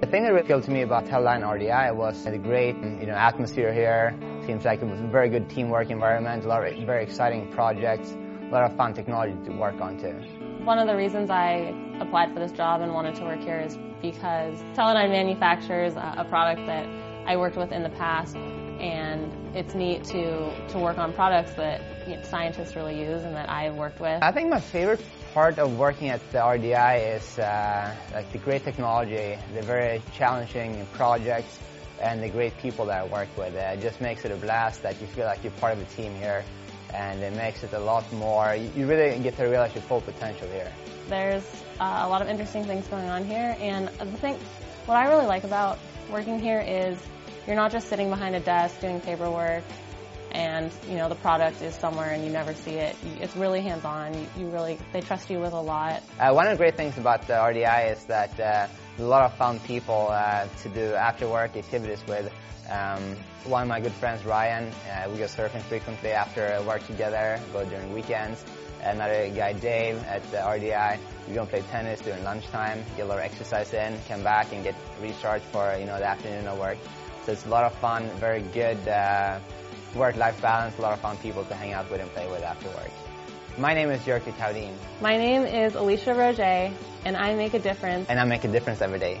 The thing that really appealed to me about Teledyne RDI was the great you know, atmosphere here. Seems like it was a very good teamwork environment, a lot of very exciting projects, a lot of fun technology to work on too. One of the reasons I applied for this job and wanted to work here is because Teledyne manufactures a product that I worked with in the past and it's neat to, to work on products that you know, scientists really use and that I've worked with. I think my favorite part of working at the RDI is uh, like the great technology, the very challenging projects, and the great people that I work with. It just makes it a blast that you feel like you're part of a team here, and it makes it a lot more, you really get to realize your full potential here. There's uh, a lot of interesting things going on here, and I think what I really like about working here is you're not just sitting behind a desk doing paperwork and you know the product is somewhere and you never see it. It's really hands-on. You, really they trust you with a lot. Uh, one of the great things about the RDI is that uh, a lot of fun people uh, to do after-work activities with. Um, one of my good friends, Ryan, uh, we go surfing frequently after work together, go during weekends. Another guy, Dave, at the RDI, we go and play tennis during lunchtime, get a lot of exercise in, come back and get recharged for you know the afternoon of work. So it's a lot of fun, very good uh, work-life balance, a lot of fun people to hang out with and play with afterwards. My name is Jerker Taudin. My name is Alisha Roget, and I make a difference. And I make a difference every day.